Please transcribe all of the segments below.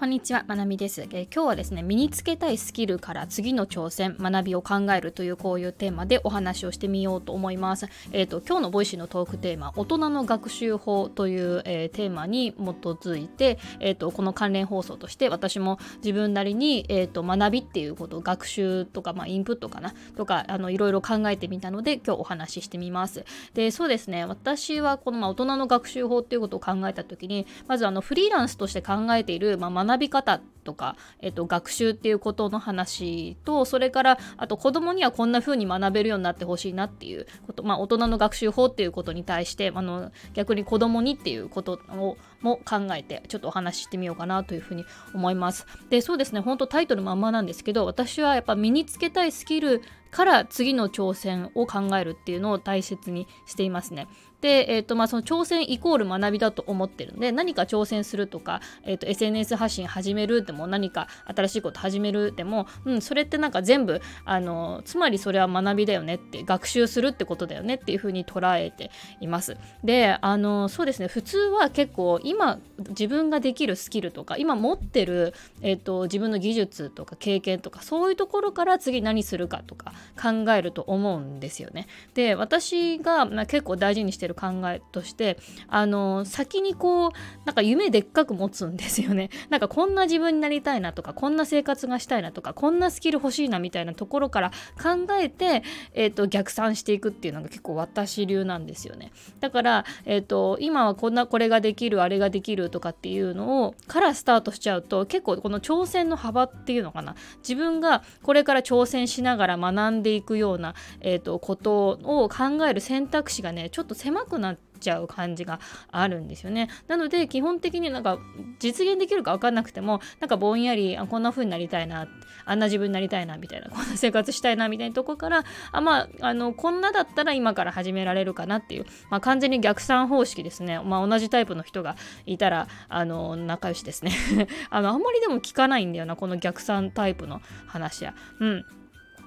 こんにちは、まなみです、えー、今日はですね、身につけたいスキルから次の挑戦、学びを考えるというこういうテーマでお話をしてみようと思います。えっ、ー、と今日のボイシーのトークテーマ、大人の学習法という、えー、テーマに基づいて、えっ、とこの関連放送として私も自分なりにえっ、と学びっていうことを、学習とかまあインプットかなとかあのいろいろ考えてみたので今日お話ししてみます。で、そうですね、私はこのまあ大人の学習法っていうことを考えた時に、まずあのフリーランスとして考えているまあ学び方とか、えっと、学習っていうことの話とそれからあと子供にはこんな風に学べるようになってほしいなっていうこと、まあ、大人の学習法っていうことに対してあの逆に子供にっていうことをも考えてちょっとお話ししてみようかなというふうに思います。でそうですね本当タイトルまんまなんですけど私はやっぱ身につけたいスキルから次の挑戦を考えるっていうのを大切にしていますね。で、えーとまあ、その挑戦イコール学びだと思ってるんで何か挑戦するとか、えーと、SNS 発信始めるでも何か新しいこと始めるでも、うん、それってなんか全部あのつまりそれは学びだよねって学習するってことだよねっていうふうに捉えています。であのそうですね普通は結構今自分ができるスキルとか今持ってる、えーと、自分の技術とか経験とかそういうところから次何するかとか考えると思うんですよね。で私が、まあ、結構大事にしてる考えとしてあの先にこうなんか夢でっかく持つんですよねなんかこんな自分になりたいなとかこんな生活がしたいなとかこんなスキル欲しいなみたいなところから考えて、えーと、逆算していくっていうのが結構私流なんですよね。だから、えーと、今はこんなこれができるあれができるとかっていうのをからスタートしちゃうと結構この挑戦の幅っていうのかな。自分がこれから挑戦しながら学んでいくような、えーとことを考える選択肢がねちょっと狭くなっちゃう感じがあるんですよね。なので基本的になんか実現できるか分かんなくてもなんかぼんやりあこんな風になりたいなあんな自分になりたいなみたいなこんな生活したいなみたいなとこからあまああのこんなだったら今から始められるかなっていう、まあ、完全に逆算方式ですね、まあ、同じタイプの人がいたらあの仲良しですね あのあんまりでも聞かないんだよなこの逆算タイプの話や。うん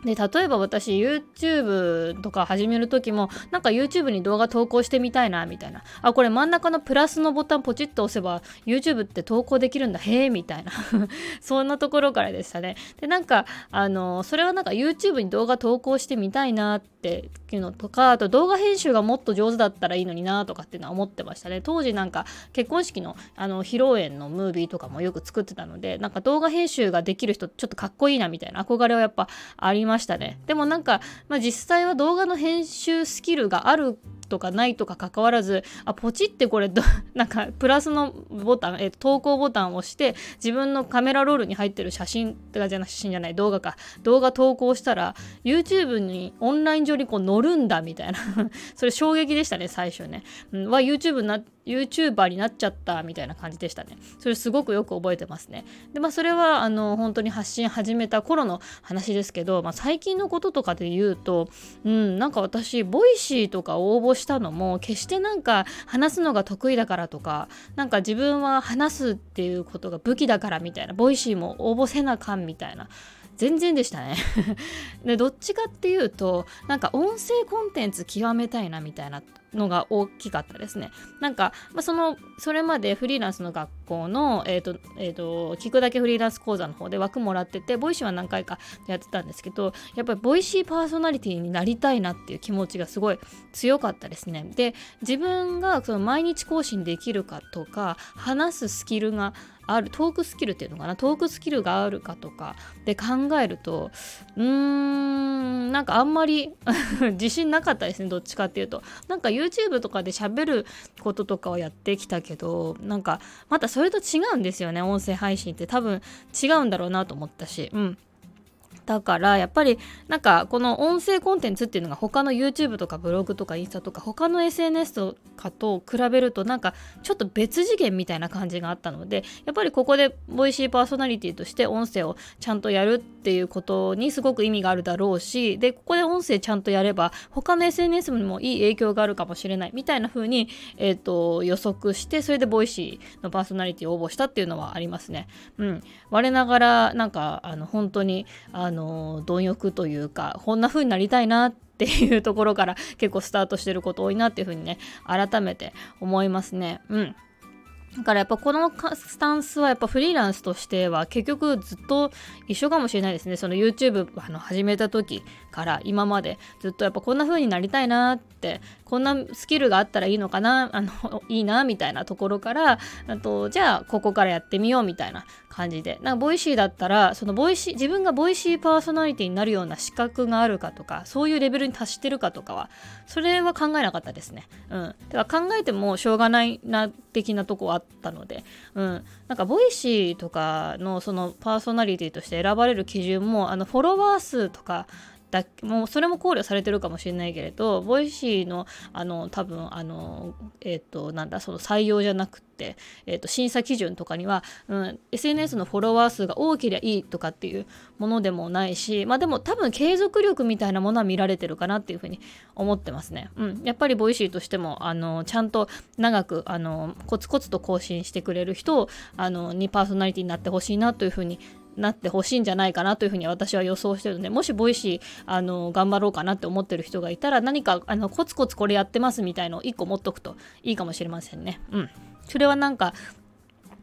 で例えば私 YouTube とか始める時もなんか YouTube に動画投稿してみたいなみたいな。あこれ真ん中のプラスのボタンポチッと押せば YouTube って投稿できるんだ。へえみたいな。そんなところからでしたね。でなんかあのそれはなんか YouTube に動画投稿してみたいなっていうのとかあと動画編集がもっと上手だったらいいのになとかっていうのは思ってましたね。当時なんか結婚式のあの披露宴のムービーとかもよく作ってたのでなんか動画編集ができる人ちょっとかっこいいなみたいな。憧れはやっぱありまましたね。でもなんか、まあ、実際は動画の編集スキルがあるとかないとか関わらずあポチってこれ なんかプラスのボタン、えー、投稿ボタンを押して自分のカメラロールに入ってる写真とかじゃな写真じゃない動画か。動画投稿したら YouTube にオンライン上にこう載るんだみたいな。それ衝撃でしたね最初ね、うん、は YouTube な YouTuber になっちゃったみたいな感じでしたね。それすごくよく覚えてますね。でまあそれはあの本当に発信始めた頃の話ですけど、まあ、最近のこととかで言うとうんなんか私ボイシーとか応募したのも決してなんか話すのが得意だからとかなんか自分は話すっていうことが武器だからみたいなボイシーも応募せなかんみたいな全然でしたね。でどっちかっていうとなんか音声コンテンツ極めたいなみたいなのが大きかったですね。なんか、まあ、そのそれまでフリーランスの学校の、えーとえーと、聞くだけフリーランス講座の方で枠もらっててボイシーは何回かやってたんですけどやっぱりボイシーパーソナリティになりたいなっていう気持ちがすごい強かったですね。で自分がその毎日更新できるかとか話すスキルがあるトークスキルっていうのかなトークスキルがあるかとかで考えるとうーんなんかあんまり 自信なかったですねどっちかっていうと。なんか YouTube とかで喋ることとかはやってきたけどなんかまたそれと違うんですよね音声配信って。多分違うんだろうなと思ったし。うん。だからやっぱりなんかこの音声コンテンツっていうのが他の YouTube とかブログとかインスタとか他の SNS とかと比べるとなんかちょっと別次元みたいな感じがあったのでやっぱりここでボイシーパーソナリティとして音声をちゃんとやるっていうことにすごく意味があるだろうしでここで音声ちゃんとやれば他の SNS にもいい影響があるかもしれないみたいな風に、えーと、予測してそれでボイシーのパーソナリティを応募したっていうのはありますね。うん、我ながらなんかあの本当にあの貪欲というかこんな風になりたいなっていうところから結構スタートしてること多いなっていう風にね改めて思いますね。うんだからやっぱこのスタンスはやっぱフリーランスとしては結局ずっと一緒かもしれないですね。その YouTube あの始めた時から今までずっとやっぱこんな風になりたいなってこんなスキルがあったらいいのかなあのいいなみたいなところからあとじゃあここからやってみようみたいな感じで。なんかボイシーだったらそのボイシー自分がボイシーパーソナリティになるような資格があるかとかそういうレベルに達してるかとかはそれは考えなかったですね。うん、だから考えてもしょうがないな的なとこあったので、うん、なんかボイシーとかのそのパーソナリティとして選ばれる基準もあのフォロワー数とかだもうそれも考慮されてるかもしれないけれどボイシーのあの多分あのえっ、ー、となんだその採用じゃなくて、えー、と審査基準とかには、うん、SNS のフォロワー数が多ければいいとかっていうものでもないしまあでも多分継続力みたいなものは見られてるかなっていうふうに思ってますね。うん、やっぱりボイシーとしてもあのちゃんと長くあのコツコツと更新してくれる人をあのにパーソナリティになってほしいなというふうになってほしいんじゃないかなというふうに私は予想してるのでもしボイシーあの頑張ろうかなって思ってる人がいたら何かあのコツコツこれやってますみたいのを1個持っとくといいかもしれませんね。うん。それはなんか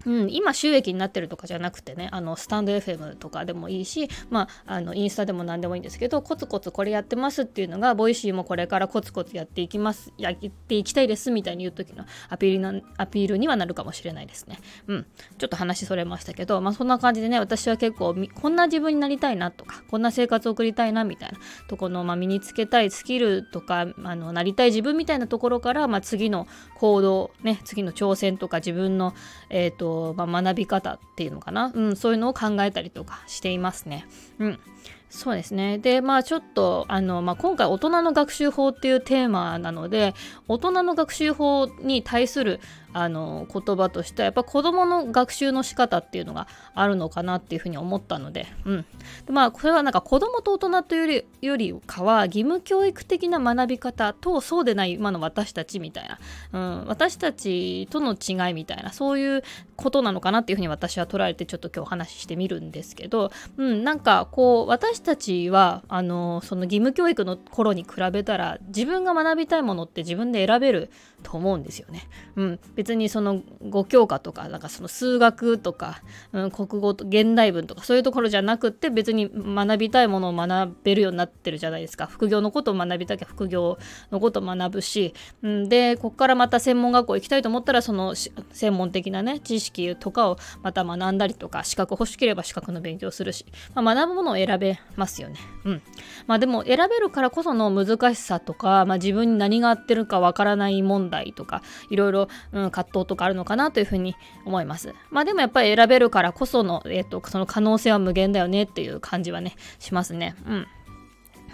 うん、今収益になってるとかじゃなくてねあのスタンド FM とかでもいいし、まあ、あのインスタでも何でもいいんですけどコツコツこれやってますっていうのがボイシーもこれからコツコツやっていきますやっていきたいですみたいに言う時のアピールなアピールにはなるかもしれないですね。うん、ちょっと話それましたけど、まあ、そんな感じでね私は結構こんな自分になりたいなとかこんな生活を送りたいなみたいなとこの、まあ、身につけたいスキルとかあのなりたい自分みたいなところから、まあ、次の行動ね次の挑戦とか自分の、えーとまあ、学び方っていうのかな、うん、そういうのを考えたりとかしていますね。うん、そうですね。で、まあちょっと、あの、まあ今回大人の学習法っていうテーマなので、大人の学習法に対するあの言葉としてはやっぱ子どもの学習の仕方っていうのがあるのかなっていうふうに思ったので,、うん、でまあこれはなんか子どもと大人というよりかは義務教育的な学び方とそうでない今の私たちみたいな、うん、私たちとの違いみたいなそういうことなのかなっていうふうに私は捉えてちょっと今日お話ししてみるんですけど、うん、なんかこう私私たちはあのその義務教育の頃に比べたら自分が学びたいものって自分で選べると思うんですよね。うん、別にその語教科とかなんかその数学とか、うん、国語と現代文とかそういうところじゃなくって別に学びたいものを学べるようになってるじゃないですか。副業のことを学びたきゃ副業のことを学ぶし、うん、でここからまた専門学校行きたいと思ったらその専門的なね知識とかをまた学んだりとか資格欲しければ資格の勉強するし、まあ、学ぶものを選べますよね。うん。まあでも選べるからこその難しさとか、まあ、自分に何が合ってるかわからない問題とかいろいろ、うん、葛藤とかあるのかなというふうに思います。まあでもやっぱり選べるからこその、えっ、ー、と、その可能性は無限だよねっていう感じはね、しますね。うん。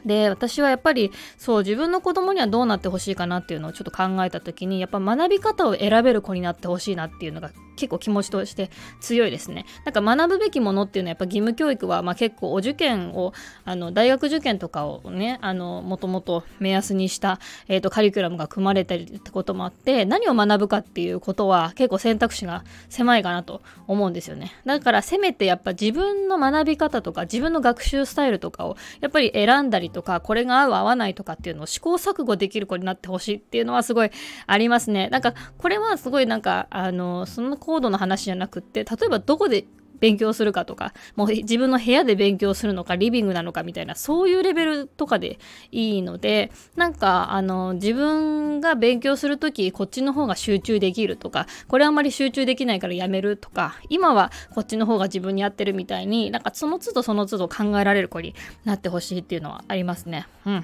で私はやっぱりそう自分の子供にはどうなってほしいかなっていうのをちょっと考えた時にやっぱ学び方を選べる子になってほしいなっていうのが結構気持ちとして強いですね。なんか学ぶべきものっていうのはやっぱ義務教育はま結構お受験をあの大学受験とかをねあのもともと目安にした、えーと、カリキュラムが組まれたりってこともあって何を学ぶかっていうことは結構選択肢が狭いかなと思うんですよね。だからせめてやっぱ自分の学び方とか自分の学習スタイルとかをやっぱり選んだりとかこれが合う合わないとかっていうのを試行錯誤できる子になってほしいっていうのはすごいありますね。なんかこれはすごいなんかあのその高度の話じゃなくって例えばどこで勉強するかとかもう自分の部屋で勉強するのかリビングなのかみたいなそういうレベルとかでいいのでなんかあの自分が勉強する時こっちの方が集中できるとかこれあんまり集中できないからやめるとか今はこっちの方が自分に合ってるみたいになんかその都度その都度考えられる子になってほしいっていうのはありますね。うん、っ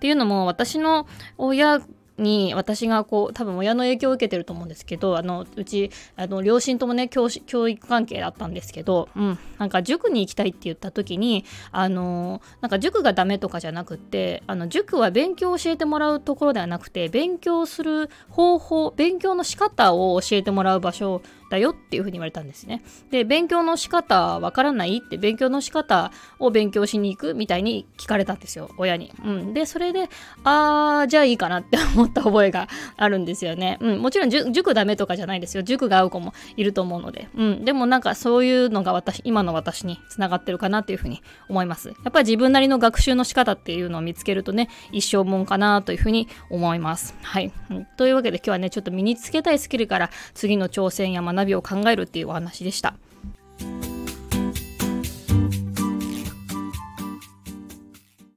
ていうのも私の親に私がこう多分親の影響を受けてると思うんですけどあのうちあの両親ともね教教育関係だったんですけど、うん、なんか塾に行きたいって言った時にあのなんか塾がダメとかじゃなくってあの塾は勉強を教えてもらうところではなくて勉強する方法勉強の仕方を教えてもらう場所だよっていうふうに言われたんですね。で、勉強の仕方わからないって、勉強の仕方を勉強しに行くみたいに聞かれたんですよ、親に。うん。で、それで、あー、じゃあいいかなって思った覚えがあるんですよね。うん。もちろん塾ダメとかじゃないですよ。塾が合う子もいると思うので。うん。でもなんかそういうのが私、今の私につながってるかなっていうふうに思います。やっぱり自分なりの学習の仕方っていうのを見つけるとね、一生もんかなというふうに思います。はい。うん、というわけで今日はね、ちょっと身につけたいスキルから次の挑戦や学びを考えるっていうお話でした。